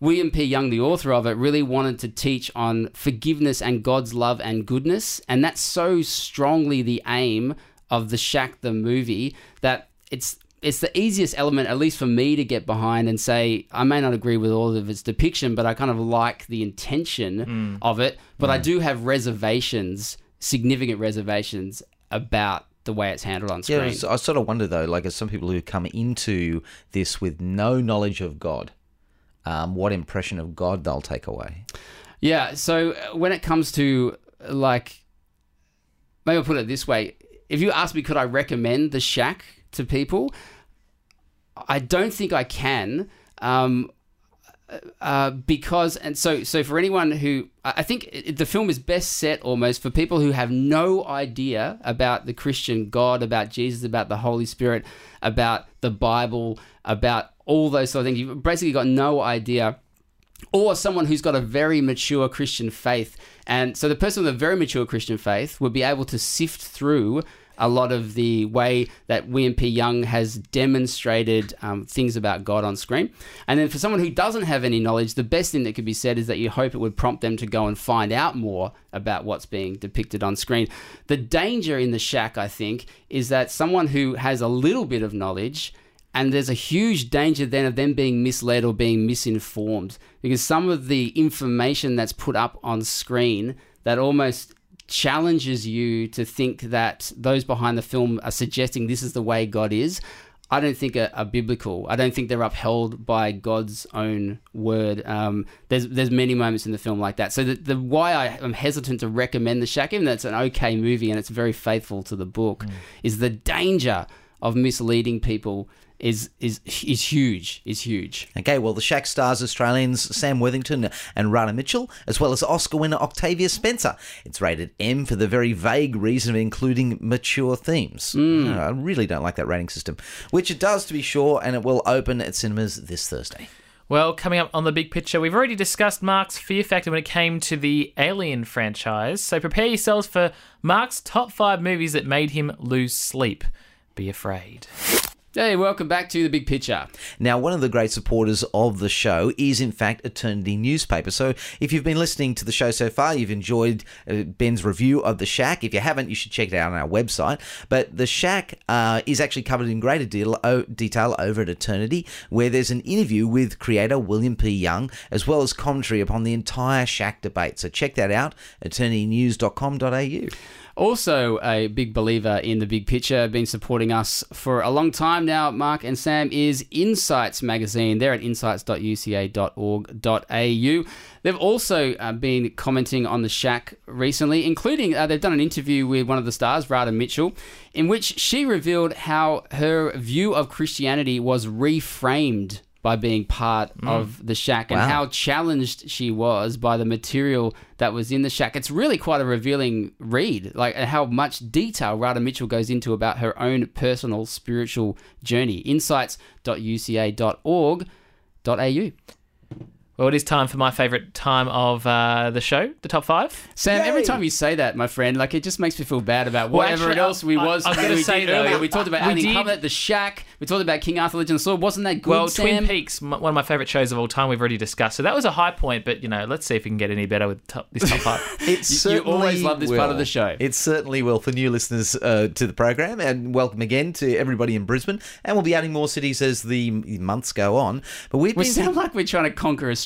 William P. Young, the author of it, really wanted to teach on forgiveness and God's love and goodness. And that's so strongly the aim of The Shack, the movie, that it's it's the easiest element, at least for me, to get behind and say I may not agree with all of its depiction, but I kind of like the intention of it. But I do have reservations, significant reservations about the way it's handled on screen. Yeah, I sort of wonder though, like as some people who come into this with no knowledge of God, um, what impression of God they'll take away. Yeah. So when it comes to like, maybe I'll put it this way: if you ask me, could I recommend The Shack to people? I don't think I can. Um, uh, because and so so for anyone who I I think it, the film is best set almost for people who have no idea about the Christian God, about Jesus, about the Holy Spirit, about the Bible, about all those sort of things. You've basically got no idea or someone who's got a very mature Christian faith. And so the person with a very mature Christian faith would be able to sift through a lot of the way that William P. Young has demonstrated um, things about God on screen. And then for someone who doesn't have any knowledge, the best thing that could be said is that you hope it would prompt them to go and find out more about what's being depicted on screen. The danger in the shack, I think, is that someone who has a little bit of knowledge and there's a huge danger then of them being misled or being misinformed because some of the information that's put up on screen that almost challenges you to think that those behind the film are suggesting this is the way God is. I don't think are, are biblical. I don't think they're upheld by God's own word. Um, there's there's many moments in the film like that. So the, the why I am hesitant to recommend The Shack, even though it's an okay movie and it's very faithful to the book, is the danger of misleading people is is is huge. Is huge. Okay, well, the Shack stars Australians Sam Worthington and Radha Mitchell, as well as Oscar winner Octavia Spencer. It's rated M for the very vague reason of including mature themes. Mm. I really don't like that rating system, which it does to be sure, and it will open at cinemas this Thursday. Well, coming up on the big picture, we've already discussed Mark's fear factor when it came to the Alien franchise, so prepare yourselves for Mark's top five movies that made him lose sleep. Be afraid. Hey, welcome back to the big picture. Now, one of the great supporters of the show is, in fact, Eternity Newspaper. So, if you've been listening to the show so far, you've enjoyed uh, Ben's review of The Shack. If you haven't, you should check it out on our website. But The Shack uh, is actually covered in greater deal, o- detail over at Eternity, where there's an interview with creator William P. Young, as well as commentary upon the entire Shack debate. So, check that out, eternitynews.com.au. Also, a big believer in the big picture, been supporting us for a long time now, Mark and Sam, is Insights Magazine. They're at insights.uca.org.au. They've also uh, been commenting on the Shack recently, including uh, they've done an interview with one of the stars, Radha Mitchell, in which she revealed how her view of Christianity was reframed by being part mm. of the shack and Wow. how challenged she was by the material that was in the shack. It's really quite a revealing read, like and how much detail Radha Mitchell goes into about her own personal spiritual journey. Insights.uca.org.au. Well, it is time for my favourite time of uh, the show, the top five. Sam, every time you say that, my friend, like it just makes me feel bad about Well, whatever actually, else we I- was. I was gonna we say, though, earlier. We talked about we Alien did- Covenant, The Shack. We talked about King Arthur: Legend of the Sword. Wasn't that good? well, Sam? Twin Peaks, m- one of my favourite shows of all time, we've already discussed. So that was a high point, but you know, let's see if we can get any better with top, this top five. It You- you always love this part of the show. It certainly will for new listeners uh, to the program, and welcome again to everybody in Brisbane. And we'll be adding more cities as the months go on. But we've We been sound like we're trying to conquer Australia.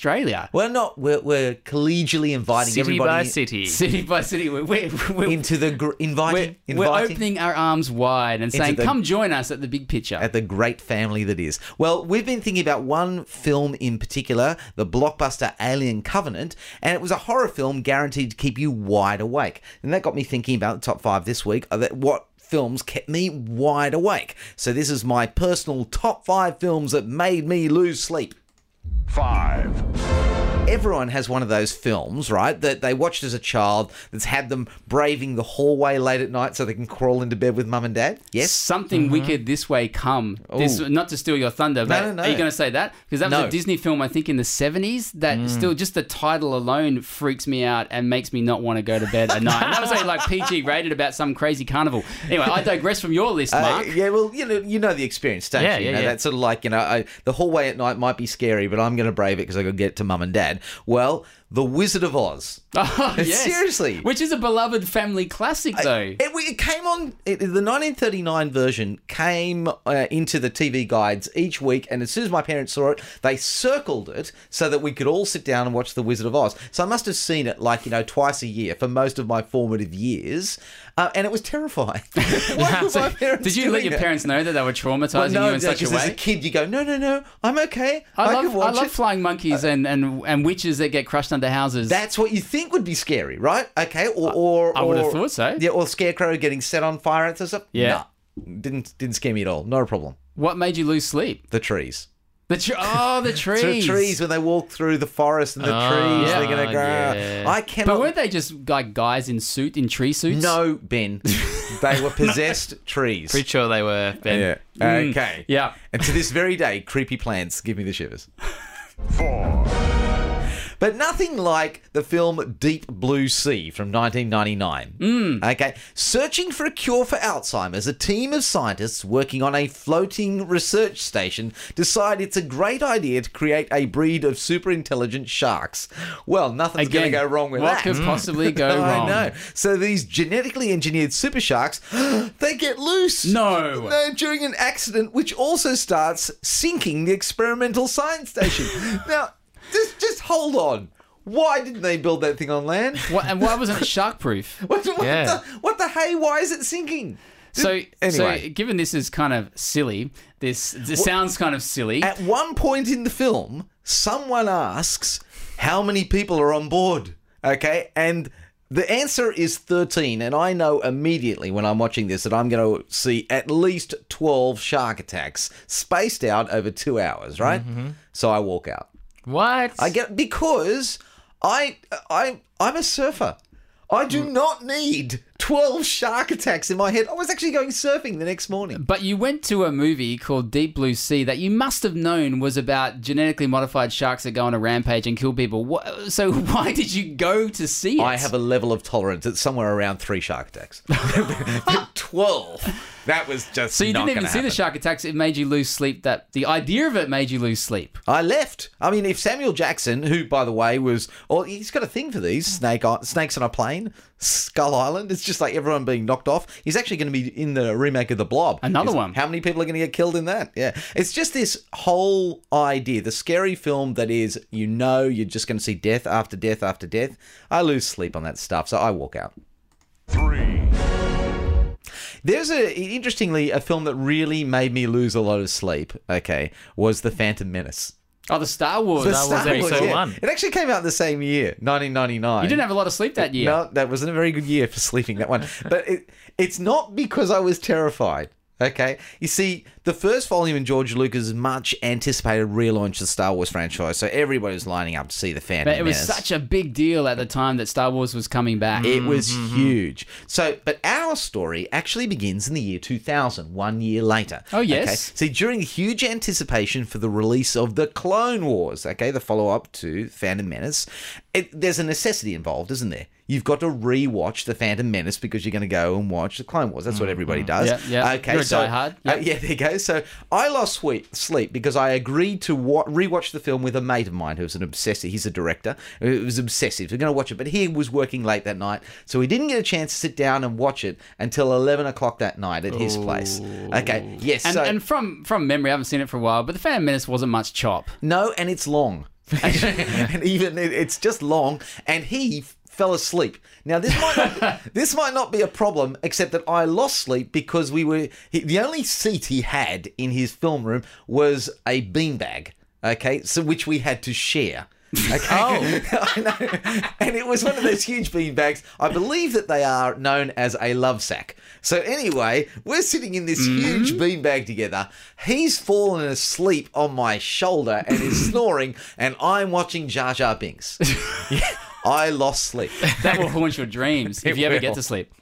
We're not. We're, we're collegially inviting city everybody by city. City by city, we're, we're, we're, into the gr- inviting, we're inviting opening our arms wide and saying, the- "Come join us at the big picture." at the great family that is. Well, we've been thinking about one film in particular, the blockbuster Alien Covenant, and it was a horror film guaranteed to keep you wide awake. And that got me thinking about the top five this week. Of that, what films kept me wide awake? So this is my personal top five films that made me lose sleep. Five. Everyone has one of those films, right, that they watched as a child that's had them braving the hallway late at night so they can crawl into bed with mum and dad. Yes? Something wicked this way come. This, not to steal your thunder, but no, no. are you going to say that? Because that was No. a Disney film, I think, in the seventies. That still just the title alone freaks me out and makes me not want to go to bed at night. And that was only like PG rated about some crazy carnival. Anyway, I digress from your list, Uh, Mark. yeah, well, you know, you know the experience, don't Yeah, you? yeah, you know, yeah. That's sort of like you know, I, the hallway at night might be scary, but I'm going to brave it because I got to get to mum and dad. Well, The Wizard of Oz. Oh, yes. Seriously. which is a beloved family classic, though. It, it came on. It, the 1939 version came uh, into the TV guides each week, and as soon as my parents saw it, they circled it so that we could all sit down and watch The Wizard of Oz. So I must have seen it like you know twice a year for most of my formative years, uh, and it was terrifying. Why were my parents Did you let your that? parents know that they were traumatizing Well, no, you in such a way? because as a kid, you go, no, no, no, I'm okay. I, I, love, I love it. flying monkeys and, and, and witches that get crushed under houses. That's what you think would be scary, right? Okay, or or I would have thought so. Yeah, or scarecrow getting set on fire and stuff. Yeah. Nah, didn't didn't scare me at all. No problem. what made you lose sleep? The trees. The tr- oh, the trees. The trees when they walk through the forest and the Oh, trees, yeah. they're gonna grow. yeah. I cannot. But weren't they just like guys in suit in tree suits? no, Ben. they were possessed trees. Pretty sure they were. Ben. Yeah. Mm. Okay. Yeah. And to this very day, creepy plants give me the shivers. Four. But nothing like the film Deep Blue Sea from 1999. Mm. Okay. Searching for a cure for Alzheimer's, a team of scientists working on a floating research station decide it's a great idea to create a breed of super intelligent sharks. Well, nothing's going to go wrong with what that. What could possibly go I wrong? know. So these genetically engineered super sharks, they get loose. No. No, during an accident which also starts sinking the experimental science station. now, just just hold on. Why didn't they build that thing on land? What, and why wasn't it shark proof? What, what, Yeah. the, what the hey? Why is it sinking? So, Anyway. so given this is kind of silly, this, this sounds kind of silly. At one point in the film, someone asks how many people are on board. Okay, and the answer is 13, and I know immediately when I'm watching this that I'm going to see at least 12 shark attacks spaced out over two hours, right? Mm-hmm. So I walk out. What? I get because I I I'm a surfer. I do mm. not need 12 shark attacks in my head. I was actually going surfing the next morning. But you went to a movie called Deep Blue Sea that you must have known was about genetically modified sharks that go on a rampage and kill people. So why did you go to see it? I have a level of tolerance. It's somewhere around three shark attacks. 12. That was just So you didn't even see the shark attacks. It made you lose sleep. That the idea of it made you lose sleep. I left. I mean, if Samuel Jackson, who by the way was, oh, he's got a thing for these snake snakes on a plane, Skull Island. It's just like everyone being knocked off. He's actually going to be in the remake of the Blob. Another one. How many people are going to get killed in that? Yeah, it's just this whole idea, the scary film that is, you know, you're just going to see death after death after death. I lose sleep on that stuff, so I walk out. Three. There's a interestingly a film that really made me lose a lot of sleep. Okay, was The Phantom Menace. Oh, the Star Wars. The Star Wars Star Wars, Episode yeah. One. It actually came out the same year, 1999. You didn't have a lot of sleep that year. No, that wasn't a very good year for sleeping. That one, but it, it's not because I was terrified. Okay, you see, the first volume in George Lucas' much anticipated relaunch of the Star Wars franchise, so everybody was lining up to see the Phantom Menace. But it was Menace. such a big deal at the time that Star Wars was coming back. It was mm-hmm, mm-hmm. huge. So, but our story actually begins in the year 2000, one year later. Oh, yes. Okay? See, during the huge anticipation for the release of the Clone Wars, okay, the follow up to Phantom Menace, it, there's a necessity involved, isn't there? You've got to re-watch the Phantom Menace because you're going to go and watch the Clone Wars. That's what everybody does. Yeah, yeah. Okay, You're a so diehard. uh, yeah, there you go. So I lost sweet sleep because I agreed to wa- rewatch the film with a mate of mine who's an obsessive. He's a director. It was obsessive. We're going to watch it, but he was working late that night, so he didn't get a chance to sit down and watch it until eleven o'clock that night at his place. Okay, yes. and, so and from from memory, I haven't seen it for a while, but the Phantom Menace wasn't much chop. no, and it's long. and even it's just long, and he fell asleep. Now this might not, this might not be a problem, except that I lost sleep because we were he, the only seat he had in his film room was a beanbag. Okay, so which we had to share. Okay. Oh. I know. And it was one of those huge beanbags. I believe that they are known as a love sack. So anyway, we're sitting in this mm-hmm. huge beanbag together. He's fallen asleep on my shoulder and is snoring, and I'm watching Jar Jar Binks. I lost sleep. That will haunt your dreams if you ever will. get to sleep.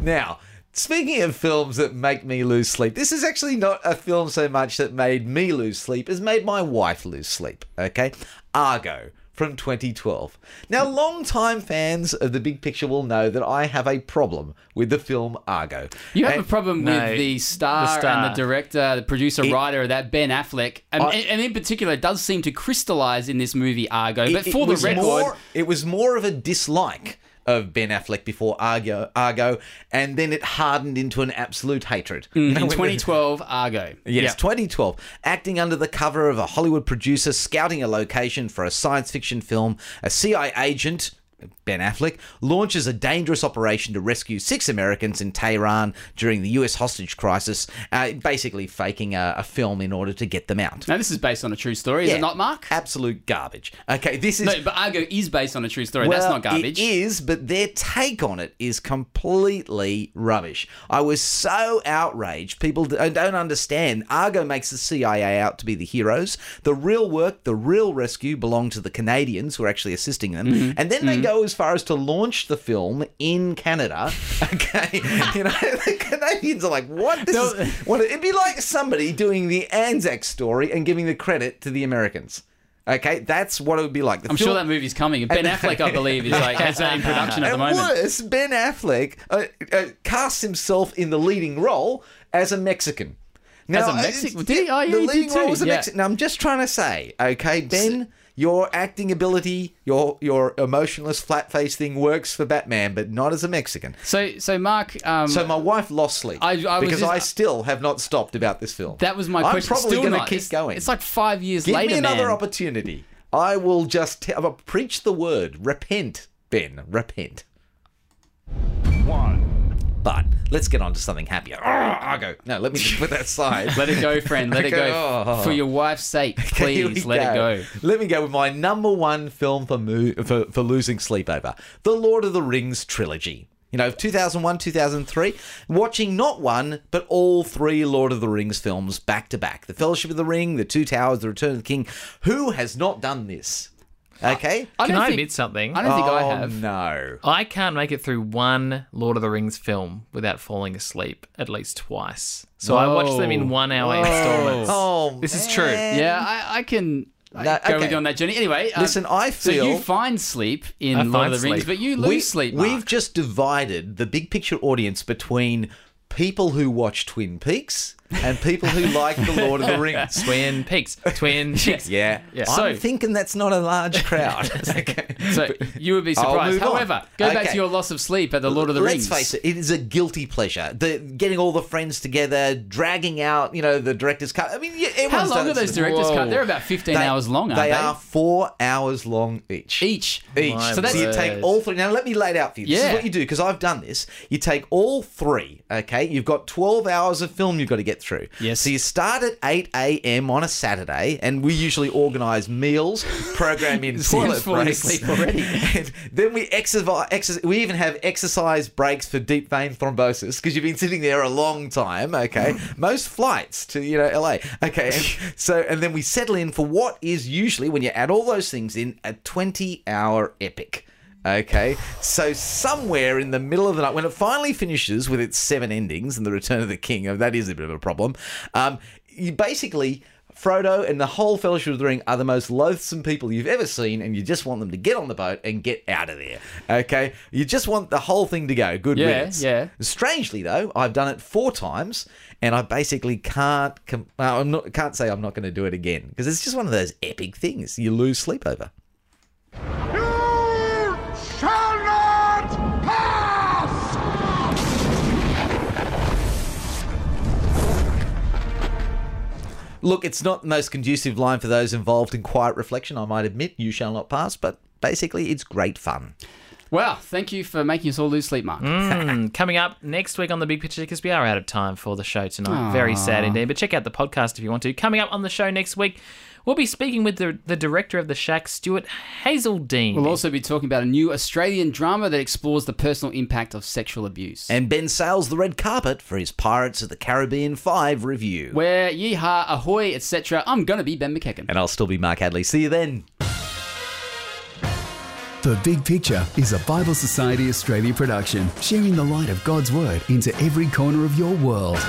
Now, speaking of films that make me lose sleep, this is actually not a film so much that made me lose sleep as made my wife lose sleep. Okay, Argo. From 2012. Now, long-time fans of the big picture will know that I have a problem with the film Argo. You have And- a problem No, with the star, the star. and the director, the producer, It- writer, of that Ben Affleck, um, and, I- and in particular, it does seem to crystallize in this movie Argo. But It- for it the record, more, it was more of a dislike of Ben Affleck before Argo, Argo, and then it hardened into an absolute hatred. Mm, you know, in when the- 2012, Argo. Yes, Yeah. 2012. Acting under the cover of a Hollywood producer scouting a location for a science fiction film, a CIA agent, Ben Affleck, launches a dangerous operation to rescue six Americans in Tehran during the US hostage crisis, uh, basically faking a, a film in order to get them out. Now, this is based on a true story, is Yeah, it not, Mark? Absolute garbage. Okay, this is. No, but Argo is based on a true story. That's not garbage. It is, but their take on it is completely rubbish. I was so outraged. People don't understand. Argo makes the CIA out to be the heroes. The real work, the real rescue, belong to the Canadians who are actually assisting them. Mm-hmm. And then they go as far as to launch the film in Canada. Okay, you know the Canadians are like, "What? This is what?" It'd be like somebody doing the Anzac story and giving the credit to the Americans. Okay, that's what it would be like. The I'm film- sure that movie's coming. Ben Affleck, I believe, is like has that in production at the moment. worse, Ben Affleck uh, uh, casts himself in the leading role as a Mexican. Now, As a uh, Mexican? it's- Did he? Oh, yeah, the leading role was a Yeah. Mexican. Now, I'm just trying to say, okay, Ben, your acting ability, your your emotionless flat face thing works for Batman, but not as a Mexican. So, so Mark, um, So my wife lost sleep I- I because just- I still have not stopped about this film. that was my I'm question. probably going to keep It's- going. It's like five years Give later, me another man. opportunity. I will just preach the word. Repent, Ben. Repent. But let's get on to something happier. I go. No, let me just put that aside. Let it go, friend. Let it go. oh. For your wife's sake, please we let it go. Let me go with my number one film for mo- for, for losing sleep over the Lord of the Rings trilogy. You know, 2001, 2003, watching not one, but all three Lord of the Rings films back to back. The Fellowship of the Ring, The Two Towers, The Return of the King. Who has not done this? Okay? I Can don't I think- admit something? I don't think I Oh, have. no. I can't make it through one Lord of the Rings film without falling asleep at least twice. So I watch them in Whoa. one hour Whoa. installments. Oh, This is true. man. Yeah, I, I can I No, go okay. with you on that journey. Anyway, um, Listen, I feel so feel- you find sleep in I Lord of the Rings, sleep. but you lose We- sleep. We've just divided the big picture audience between people who watch Twin Peaks and people who like The Lord of the Rings. Twin Peaks. Twin Peaks. Yeah. Yeah. I'm So- thinking that's not a large crowd. okay. So you would be surprised. move on. However, go back to your loss of sleep at the Lord of the Rings. Let's face it, it is a guilty pleasure. The getting all the friends together, dragging out, you know, the director's cut. I mean, yeah, How long are those director's Whoa. cut? They're about 15 They- hours long, aren't they? They are four hours long each. Each. Each. My so that's you take all three. Now let me lay it out for you. This is what you do because I've done this. You take all three. Okay, you've got twelve hours of film you've got to get through. Yes. So you start at 8 a.m. on a Saturday, and we usually organise meals, program in toilet breaks. already. and then we exercise, exercise. We even have exercise breaks for deep vein thrombosis because you've been sitting there a long time. Okay, most flights to you know LA. Okay, and so and then we settle in for what is usually when you add all those things in a 20-hour epic. Okay, so somewhere in the middle of the night, when it finally finishes with its seven endings and the Return of the King, oh, that is a bit of a problem. Um, you basically Frodo and the whole Fellowship of the Ring are the most loathsome people you've ever seen, and you just want them to get on the boat and get out of there. Okay, you just want the whole thing to go. Good Yeah, riddance. yeah. Strangely though, I've done it four times, and I basically can't. Com- I'm not can't say I'm not going to do it again because it's just one of those epic things you lose sleep over. Look, it's not the most conducive line for those involved in quiet reflection. I might admit, you shall not pass, but basically, it's great fun. Wow, thank you for making us all lose sleep, Mark. Mm, coming up next week on the Big Picture because we are out of time for the show tonight. Very sad indeed. But check out the podcast if you want to. Coming up on the show next week, we'll be speaking with the, the director of the Shack, Stuart Hazeldine. We'll also be talking about a new Australian drama that explores the personal impact of sexual abuse. And Ben sails the red carpet for his Pirates of the Caribbean 5 review. Where yeehaw, ahoy, etc. I'm gonna be Ben McEachen. And I'll still be Mark Hadley. See you then. The Big Picture is a Bible Society Australia production, sharing the light of God's Word into every corner of your world.